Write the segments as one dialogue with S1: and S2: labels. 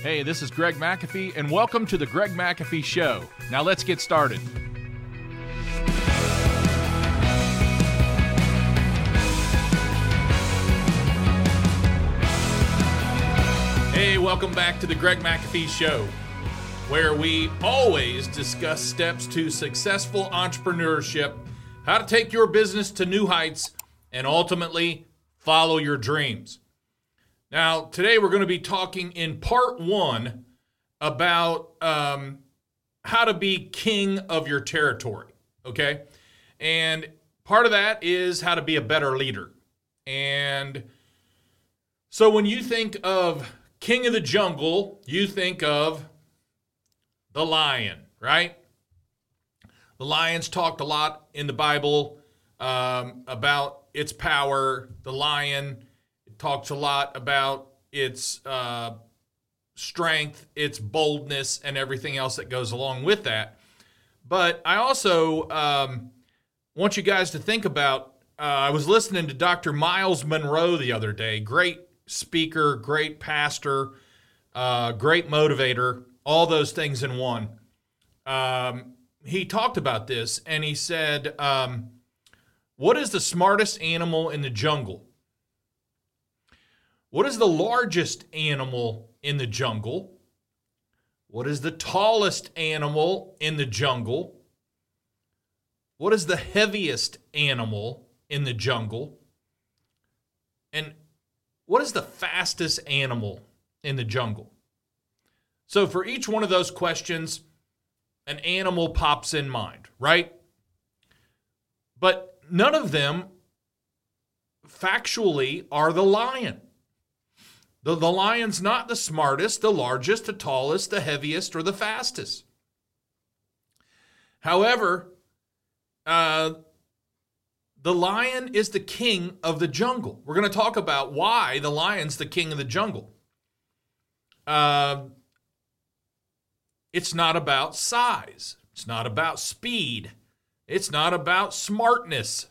S1: Hey, this is Greg McAfee, and welcome to the Greg McAfee Show. Now let's get started. Hey, welcome back to the Greg McAfee Show, where we always discuss steps to successful entrepreneurship, how to take your business to new heights, and ultimately follow your dreams. Now, today we're going to be talking in part one about um, how to be king of your territory. Okay. And part of that is how to be a better leader. And so when you think of king of the jungle, you think of the lion, right? The lions talked a lot in the Bible um, about its power. The lion talks a lot about its uh, strength, its boldness, and everything else that goes along with that. But I also um, want you guys to think about. Uh, I was listening to Dr. Myles Munroe the other day. Great speaker, great pastor, uh, great motivator, all those things in one. Um, he talked about this and he said, um, What is the smartest animal in the jungle? What is the largest animal in the jungle? What is the tallest animal in the jungle? What is the heaviest animal in the jungle? And what is the fastest animal in the jungle? So, for each one of those questions, an animal pops in mind, right? But none of them factually are the lion. The, the lion's not the smartest, the largest, the tallest, the heaviest, or the fastest. However, uh, the lion is the king of the jungle. We're going to talk about why the lion's the king of the jungle. Uh, it's not about size, it's not about speed, it's not about smartness,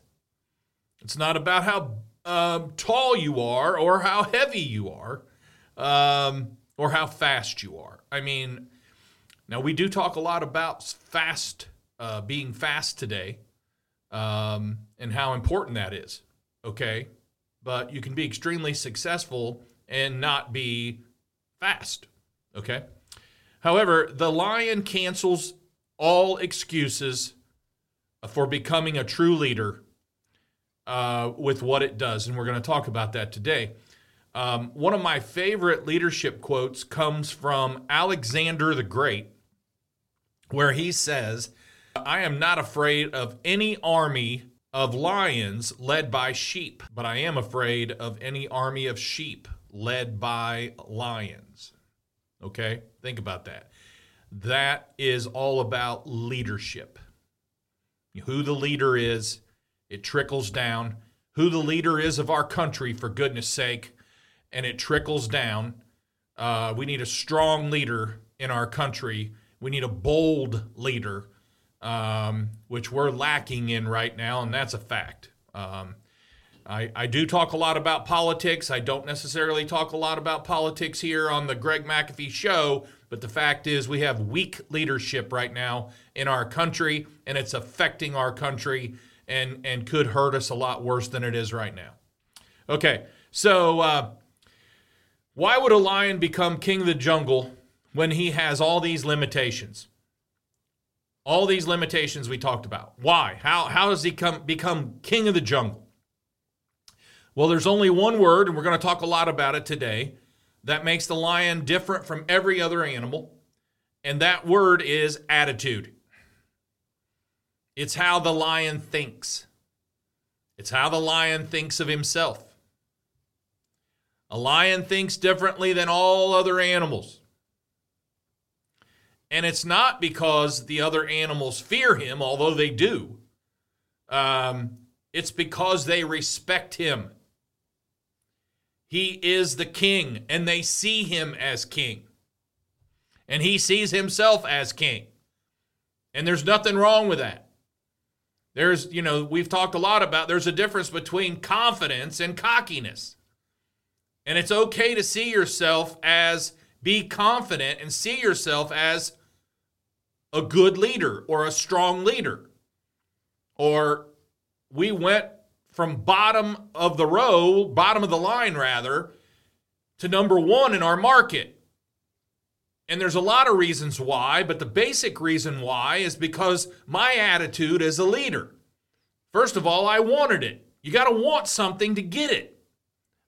S1: it's not about how um, tall you are or how heavy you are um, or how fast you are. I mean, now we do talk a lot about fast, uh, being fast today um, and how important that is. Okay. But you can be extremely successful and not be fast. Okay. However, the lion cancels all excuses for becoming a true leader uh, with what it does. And we're going to talk about that today. Um, one of my favorite leadership quotes comes from Alexander the Great, where he says, I am not afraid of any army of lions led by sheep, but I am afraid of any army of sheep led by lions. Okay? Think about that. That is all about leadership. Who the leader is, it trickles down. Who the leader is of our country, for goodness sake, and it trickles down. Uh, we need a strong leader in our country. We need a bold leader um, which we're lacking in right now, and that's a fact. Um, I, I do talk a lot about politics. I don't necessarily talk a lot about politics here on the Greg McAfee show, but the fact is we have weak leadership right now in our country, and it's affecting our country and, and could hurt us a lot worse than it is right now. Okay, so uh, why would a lion become king of the jungle when he has all these limitations? all these limitations we talked about. Why? How, how does he come, become king of the jungle? Well, there's only one word, and we're going to talk a lot about it today, that makes the lion different from every other animal, and that word is attitude. It's how the lion thinks, it's how the lion thinks of himself. A lion thinks differently than all other animals. And it's not because the other animals fear him, although they do. Um, it's because they respect him. He is the king, and they see him as king. And he sees himself as king. And there's nothing wrong with that. There's, you know, we've talked a lot about there's a difference between confidence and cockiness. And it's okay to see yourself as be confident and see yourself as a good leader or a strong leader. Or we went from bottom of the row, bottom of the line rather, to number one in our market. And there's a lot of reasons why, but the basic reason why is because my attitude as a leader. First of all, I wanted it. You got to want something to get it.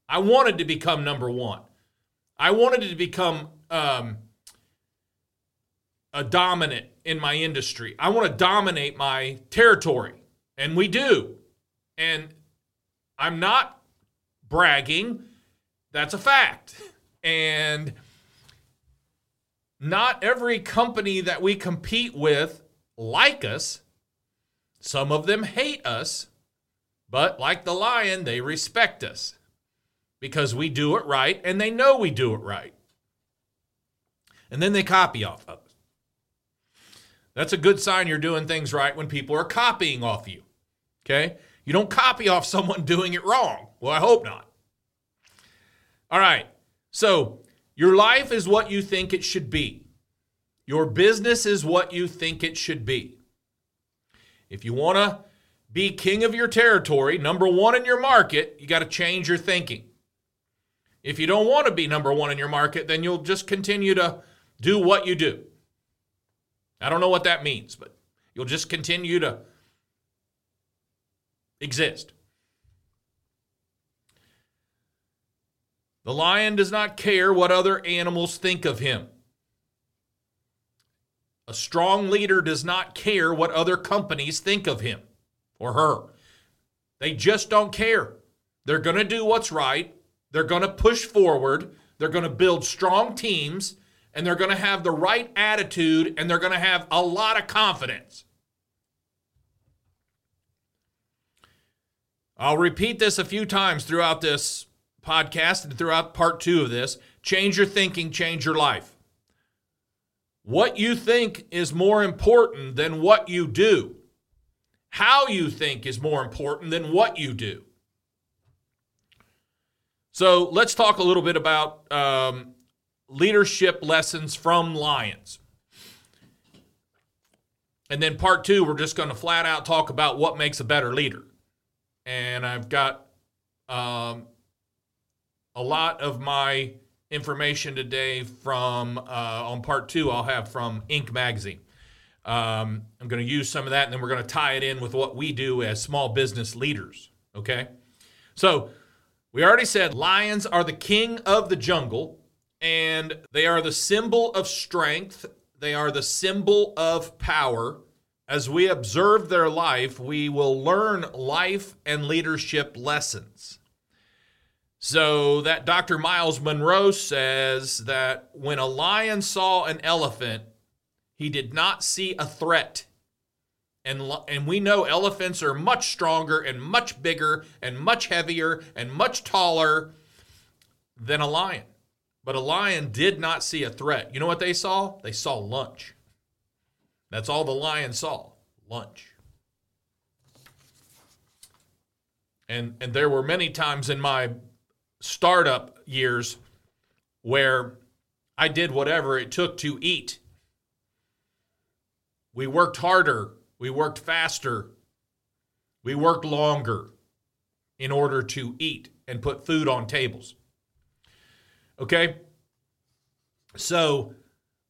S1: I wanted to become number one. I wanted to become um, a dominant in my industry. I want to dominate my territory, and we do. And I'm not bragging, that's a fact. And not every company that we compete with like us. Some of them hate us, but like the lion, they respect us because we do it right and they know we do it right. And then they copy off of us. That's a good sign you're doing things right when people are copying off you. Okay? You don't copy off someone doing it wrong. Well, I hope not. All right. So, your life is what you think it should be. Your business is what you think it should be. If you want to be king of your territory, number one in your market, you got to change your thinking. If you don't want to be number one in your market, then you'll just continue to do what you do. I don't know what that means, but you'll just continue to exist. The lion does not care what other animals think of him. A strong leader does not care what other companies think of him or her. They just don't care. They're going to do what's right. They're going to push forward. They're going to build strong teams and they're going to have the right attitude and they're going to have a lot of confidence. I'll repeat this a few times throughout this podcast and throughout part two of this. Change your thinking, change your life. What you think is more important than what you do. How you think is more important than what you do. So let's talk a little bit about um, leadership lessons from Lions. And then part two, we're just going to flat out talk about what makes a better leader. And I've got um, a lot of my information today from uh, on part two. I'll have from Inc. magazine. Um, I'm going to use some of that, and then we're going to tie it in with what we do as small business leaders. Okay, so we already said lions are the king of the jungle and they are the symbol of strength, they are the symbol of power. As we observe their life, we will learn life and leadership lessons. So, that Dr. Myles Munroe says that when a lion saw an elephant, he did not see a threat. And, and we know elephants are much stronger and much bigger and much heavier and much taller than a lion. But a lion did not see a threat. You know what they saw? They saw lunch. That's all the lion saw lunch. And, and there were many times in my startup years where I did whatever it took to eat. We worked harder, we worked faster, we worked longer in order to eat and put food on tables. Okay? So,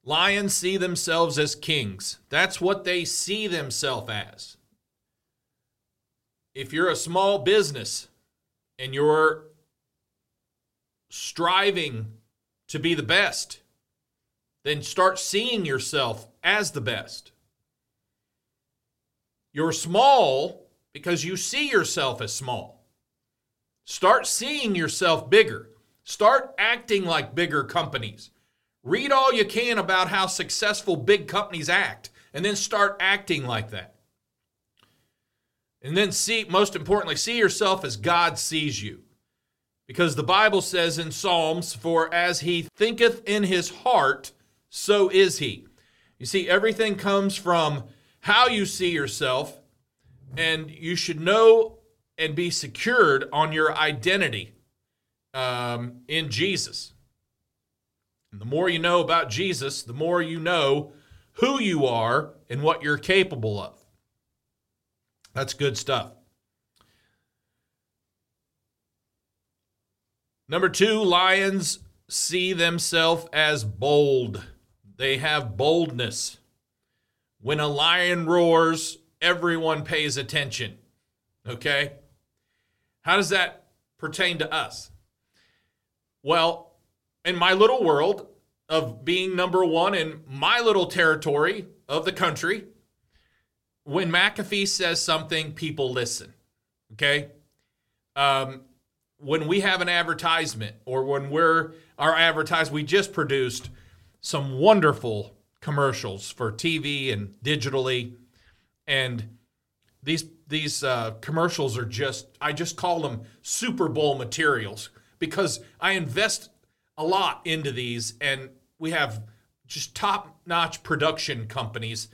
S1: lions see themselves as kings. That's what they see themselves as. If you're a small business and you're striving to be the best, then start seeing yourself as the best. You're small because you see yourself as small. Start seeing yourself bigger. Start acting like bigger companies. Read all you can about how successful big companies act, and then start acting like that. And then see, most importantly, see yourself as God sees you. Because the Bible says in Psalms, For as he thinketh in his heart, so is he. You see, everything comes from how you see yourself, and you should know and be secured on your identity um, in Jesus. And the more you know about Jesus, the more you know who you are and what you're capable of. That's good stuff. Number two, lions see themselves as bold. They have boldness. When a lion roars, everyone pays attention. Okay? How does that pertain to us? Well, in my little world of being number one in my little territory of the country, when McAfee says something, people listen. Okay? Um, when we have an advertisement or when we're our advertise, we just produced some wonderful commercials for TV and digitally, and these these uh, commercials are just I just call them Super Bowl materials because I invest a lot into these, and we have just top notch production companies,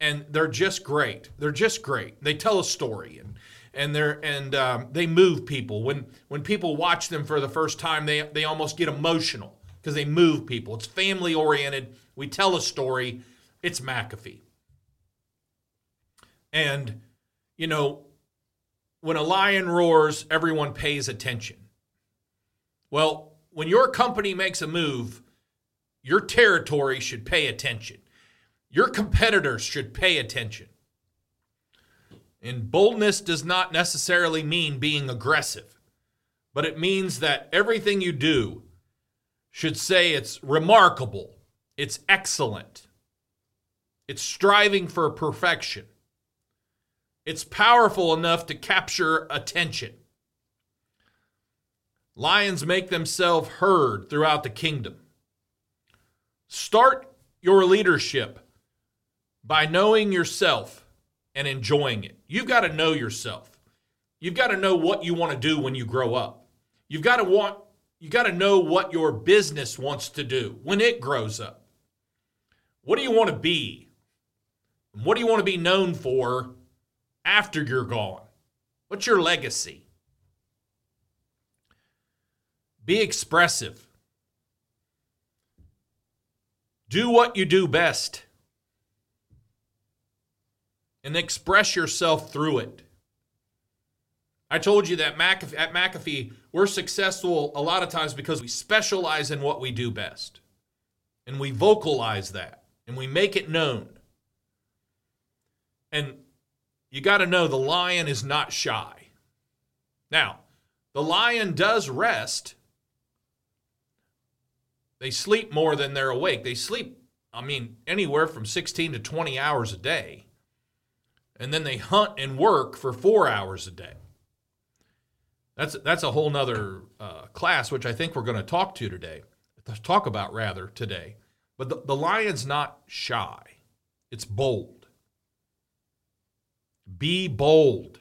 S1: and they're just great. They're just great. They tell a story and and they're and um, they move people when when people watch them for the first time they they almost get emotional because they move people. It's family oriented we tell a story. It's mcafee. And you know when a lion roars everyone pays attention. Well when your company makes a move your territory should pay attention. Your competitors should pay attention. And boldness does not necessarily mean being aggressive, but it means that everything you do should say it's remarkable, it's excellent, it's striving for perfection, it's powerful enough to capture attention. Lions make themselves heard throughout the kingdom. Start your leadership by knowing yourself and enjoying it. You've got to know yourself. You've got to know what you want to do when you grow up. You've got to want you got to know what your business wants to do when it grows up. What do you want to be? What do you want to be known for after you're gone? What's your legacy? Be expressive. Do what you do best and express yourself through it. I told you that McAfee, at McAfee, we're successful a lot of times because we specialize in what we do best. And we vocalize that and we make it known. And you got to know the lion is not shy. Now, the lion does rest. They sleep more than they're awake. They sleep, I mean, anywhere from 16 to 20 hours a day and then they hunt and work for four hours a day. That's that's a whole nother uh, class, which I think we're going to talk to today, talk about rather today. But the, the lion's not shy; it's bold. Be bold.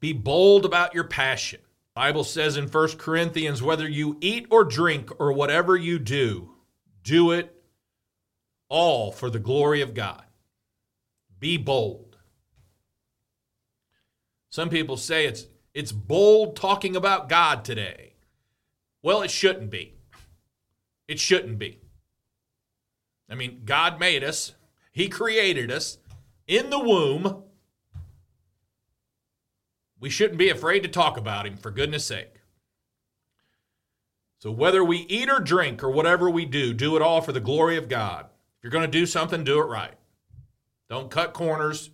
S1: Be bold about your passion. Bible says in 1 Corinthians, whether you eat or drink or whatever you do, do it all for the glory of God. Be bold. Some people say it's it's bold talking about God today. Well, it shouldn't be. It shouldn't be. I mean, God made us. He created us in the womb. We shouldn't be afraid to talk about him for goodness sake. So whether we eat or drink or whatever we do, do it all for the glory of God. If you're going to do something, do it right. Don't cut corners.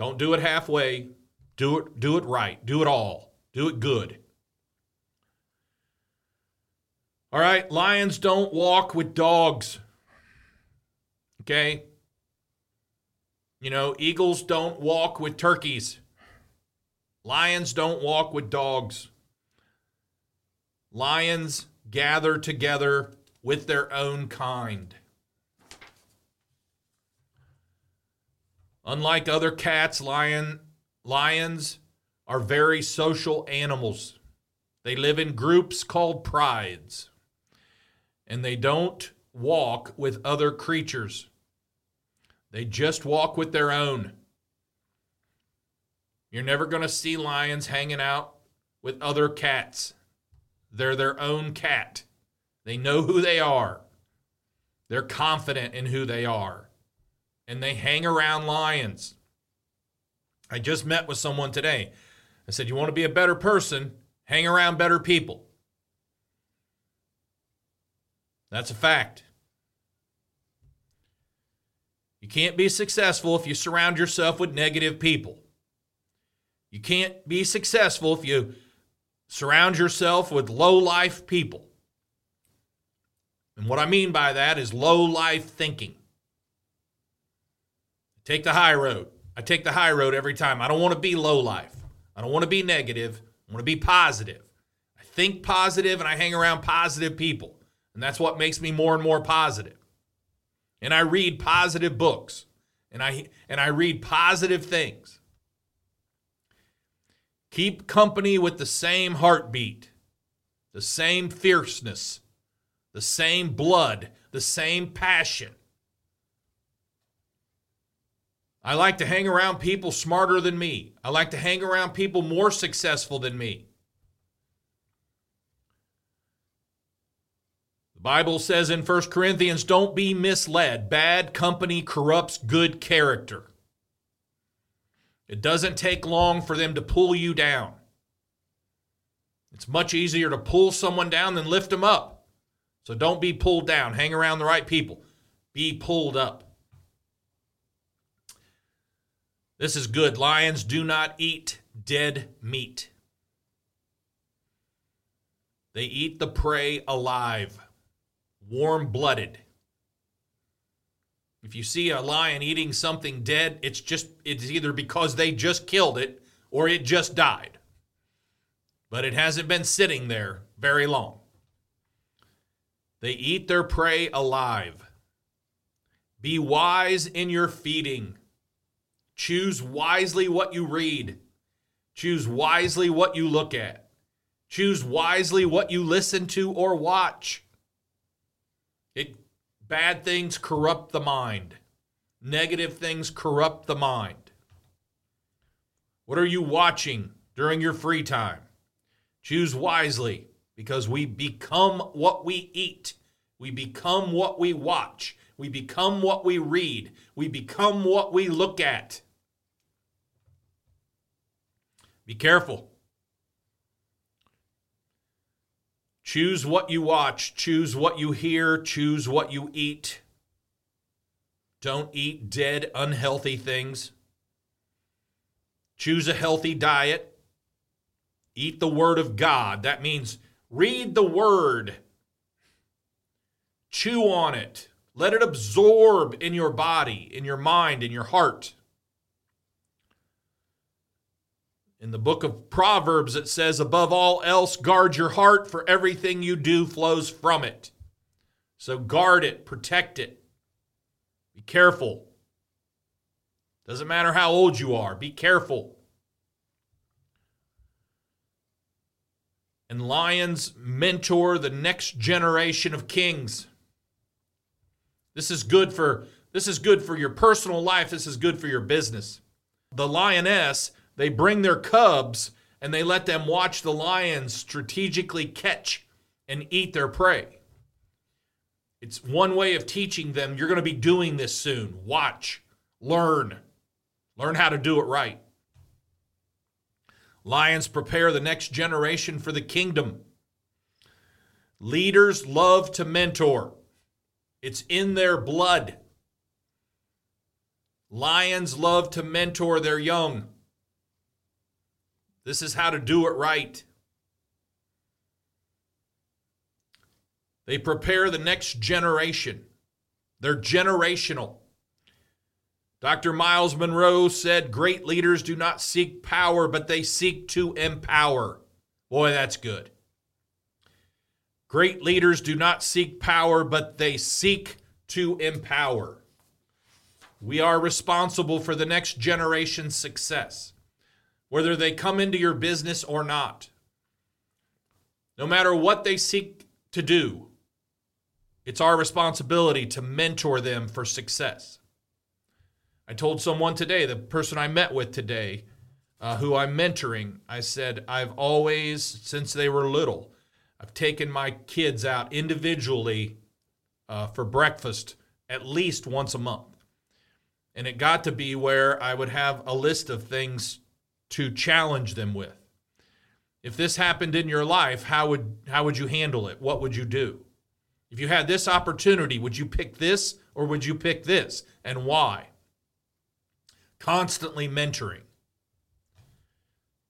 S1: Don't do it halfway. Do it do it right. Do it all. Do it good. All right, lions don't walk with dogs. Okay? You know, eagles don't walk with turkeys. Lions don't walk with dogs. Lions gather together with their own kind. Unlike other cats, lion, lions are very social animals. They live in groups called prides, and they don't walk with other creatures. They just walk with their own. You're never going to see lions hanging out with other cats. They're their own cat. They know who they are. They're confident in who they are. And they hang around lions. I just met with someone today. I said, You want to be a better person? Hang around better people. That's a fact. You can't be successful if you surround yourself with negative people. You can't be successful if you surround yourself with low life people. And what I mean by that is low life thinking. Take the high road. I take the high road every time. I don't want to be low life. I don't want to be negative. I want to be positive. I think positive and I hang around positive people. And that's what makes me more and more positive. And I read positive books and I and I read positive things. Keep company with the same heartbeat, the same fierceness, the same blood, the same passion. I like to hang around people smarter than me. I like to hang around people more successful than me. The Bible says in 1 Corinthians, don't be misled. Bad company corrupts good character. It doesn't take long for them to pull you down. It's much easier to pull someone down than lift them up. So don't be pulled down. Hang around the right people. Be pulled up. This is good. Lions do not eat dead meat, they eat the prey alive warm blooded. If you see a lion eating something dead, it's just it's either because they just killed it or it just died. But it hasn't been sitting there very long. They eat their prey alive. Be wise in your feeding. Choose wisely what you read. Choose wisely what you look at. Choose wisely what you listen to or watch. It bad things corrupt the mind. Negative things corrupt the mind. What are you watching during your free time? Choose wisely because we become what we eat. We become what we watch. We become what we read. We become what we look at. Be careful. Choose what you watch, choose what you hear, choose what you eat. Don't eat dead, unhealthy things. Choose a healthy diet. Eat the Word of God. That means read the Word, chew on it, let it absorb in your body, in your mind, in your heart. In the book of Proverbs, it says, above all else, guard your heart, for everything you do flows from it. So guard it, protect it. Be careful. Doesn't matter how old you are, be careful. And lions mentor the next generation of kings. This is good for this is good for your personal life, this is good for your business. The lioness they bring their cubs and they let them watch the lions strategically catch and eat their prey. It's one way of teaching them you're going to be doing this soon. Watch, learn, learn how to do it right. Lions prepare the next generation for the kingdom. Leaders love to mentor, it's in their blood. Lions love to mentor their young. This is how to do it right. They prepare the next generation. They're generational. Dr. Myles Munroe said, Great leaders do not seek power, but they seek to empower. Boy, that's good. Great leaders do not seek power, but they seek to empower. We are responsible for the next generation's success whether they come into your business or not. No matter what they seek to do, it's our responsibility to mentor them for success. I told someone today, the person I met with today, uh, who I'm mentoring, I said, I've always, since they were little, I've taken my kids out individually uh, for breakfast at least once a month. And it got to be where I would have a list of things to challenge them with. If this happened in your life, how would how would you handle it? What would you do? If you had this opportunity, would you pick this or would you pick this and why? Constantly mentoring.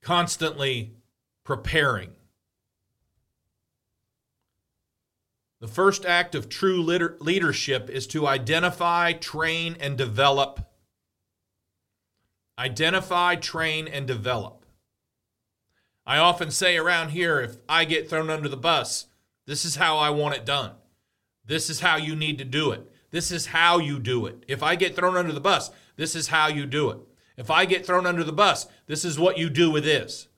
S1: Constantly preparing. The first act of true leadership is to identify, train, and develop. Identify, train, and develop. I often say around here if I get thrown under the bus, this is how I want it done. This is how you need to do it. This is how you do it. If I get thrown under the bus, this is how you do it. If I get thrown under the bus, this is what you do with this.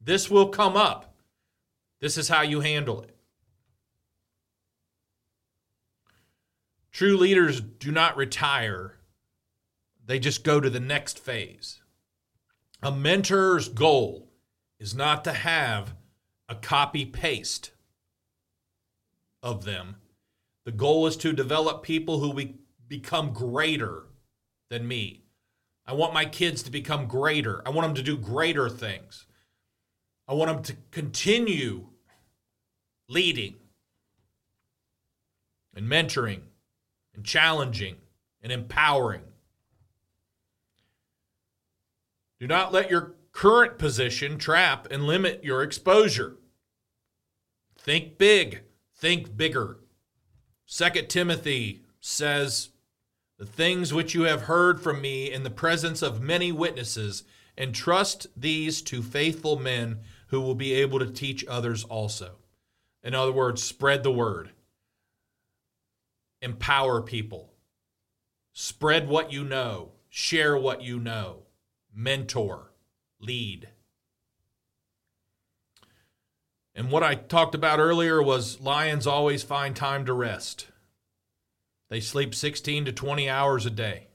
S1: This will come up. This is how you handle it. True leaders do not retire, they just go to the next phase. A mentor's goal is not to have a copy paste of them. The goal is to develop people who we become greater than me. I want my kids to become greater. I want them to do greater things. I want them to continue leading and mentoring and challenging and empowering. Do not let your current position trap and limit your exposure. Think big, think bigger. 2 Timothy says, The things which you have heard from me in the presence of many witnesses, entrust these to faithful men who will be able to teach others also. In other words, spread the word empower people, spread what you know, share what you know, mentor, lead. And what I talked about earlier was lions always find time to rest. They sleep 16 to 20 hours a day.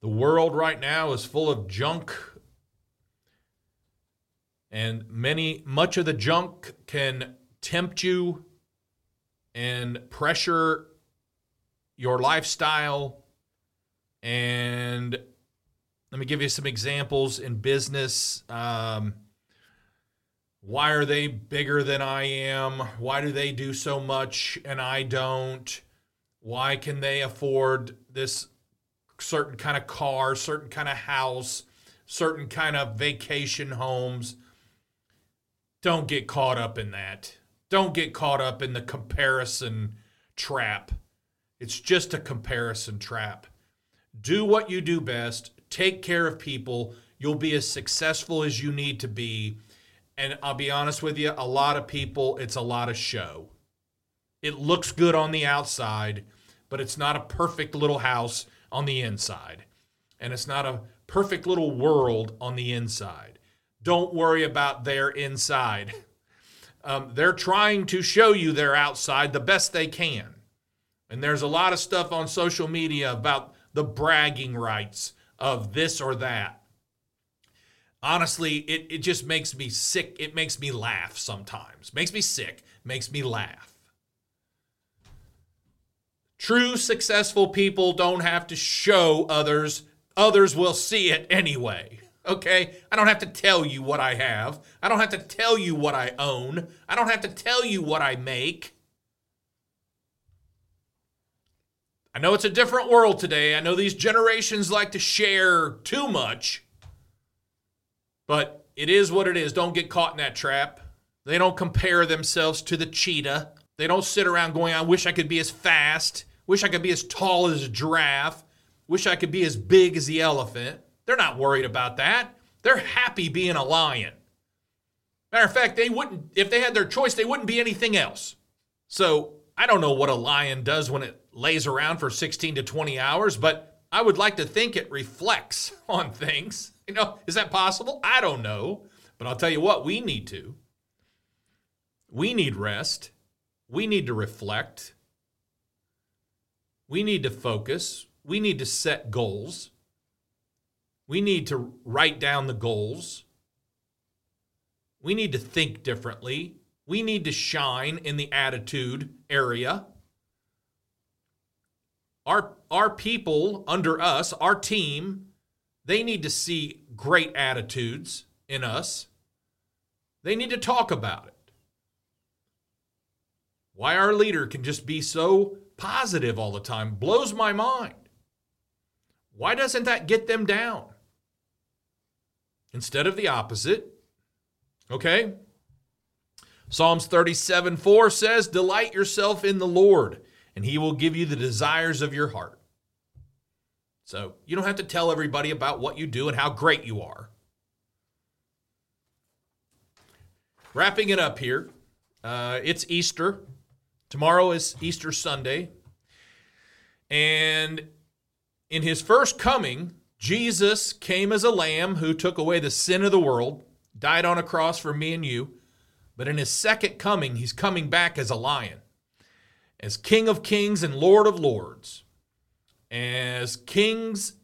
S1: The world right now is full of junk and many much of the junk can tempt you and pressure your lifestyle. And let me give you some examples in business. Um, why are they bigger than I am? Why do they do so much and I don't? Why can they afford this certain kind of car, certain kind of house, certain kind of vacation homes? Don't get caught up in that. Don't get caught up in the comparison trap. It's just a comparison trap. Do what you do best, take care of people. You'll be as successful as you need to be. And I'll be honest with you, a lot of people, it's a lot of show. It looks good on the outside, but it's not a perfect little house on the inside. And it's not a perfect little world on the inside. Don't worry about their inside. Um, they're trying to show you their outside the best they can. And there's a lot of stuff on social media about the bragging rights of this or that. Honestly, it, it just makes me sick. It makes me laugh sometimes. Makes me sick. Makes me laugh. True successful people don't have to show others, others will see it anyway. Okay? I don't have to tell you what I have. I don't have to tell you what I own. I don't have to tell you what I make. I know it's a different world today. I know these generations like to share too much. But it is what it is. Don't get caught in that trap. They don't compare themselves to the cheetah. They don't sit around going, I wish I could be as fast. Wish I could be as tall as a giraffe. Wish I could be as big as the elephant. They're not worried about that. They're happy being a lion. Matter of fact, they wouldn't, if they had their choice, they wouldn't be anything else. So I don't know what a lion does when it lays around for 16 to 20 hours, but I would like to think it reflects on things. You know, is that possible? I don't know. But I'll tell you what, we need to. We need rest. We need to reflect. We need to focus. We need to set goals. We need to write down the goals. We need to think differently. We need to shine in the attitude area. Our, our people under us, our team, they need to see great attitudes in us. They need to talk about it. Why our leader can just be so positive all the time blows my mind. Why doesn't that get them down? Instead of the opposite. Okay? Psalms 37 4 says, Delight yourself in the Lord, and he will give you the desires of your heart. So you don't have to tell everybody about what you do and how great you are. Wrapping it up here, uh, it's Easter. Tomorrow is Easter Sunday. And in his first coming, Jesus came as a lamb who took away the sin of the world, died on a cross for me and you. But in his second coming, he's coming back as a lion, as King of kings and Lord of lords. As kings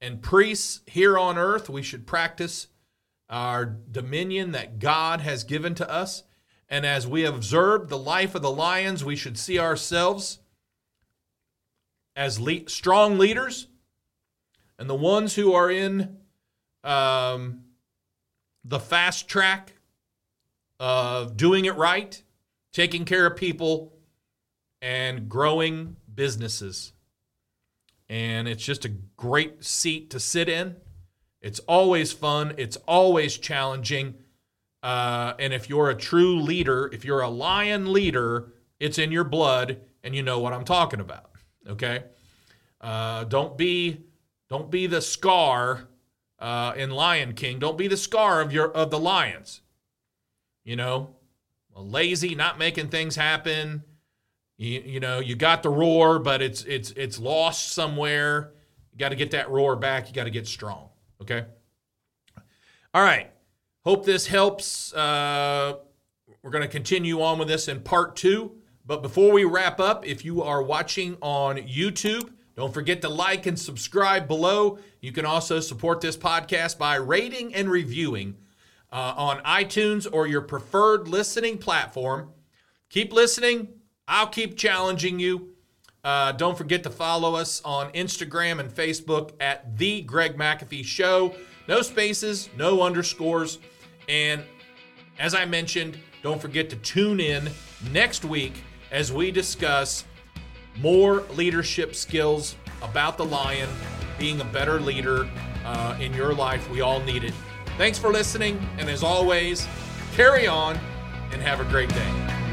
S1: and priests here on earth, we should practice our dominion that God has given to us. And as we observe the life of the lions, we should see ourselves as le- strong leaders. And the ones who are in um, the fast track of doing it right, taking care of people, and growing businesses. And it's just a great seat to sit in. It's always fun, it's always challenging uh, and if you're a true leader, if you're a lion leader, it's in your blood, and you know what I'm talking about. Okay, uh, don't be don't be the scar uh, in Lion King. Don't be the scar of your of the lions. You know, lazy, not making things happen. You, you know, you got the roar, but it's it's it's lost somewhere. You got to get that roar back. You got to get strong. Okay. All right. Hope this helps. Uh, we're going to continue on with this in part two. But before we wrap up, if you are watching on YouTube, don't forget to like and subscribe below. You can also support this podcast by rating and reviewing uh, on iTunes or your preferred listening platform. Keep listening. I'll keep challenging you. Uh, don't forget to follow us on Instagram and Facebook at The Greg McAfee Show. No spaces, no underscores. And as I mentioned, don't forget to tune in next week as we discuss more leadership skills about the lion, being a better leader uh, in your life. We all need it. Thanks for listening. And as always, carry on and have a great day.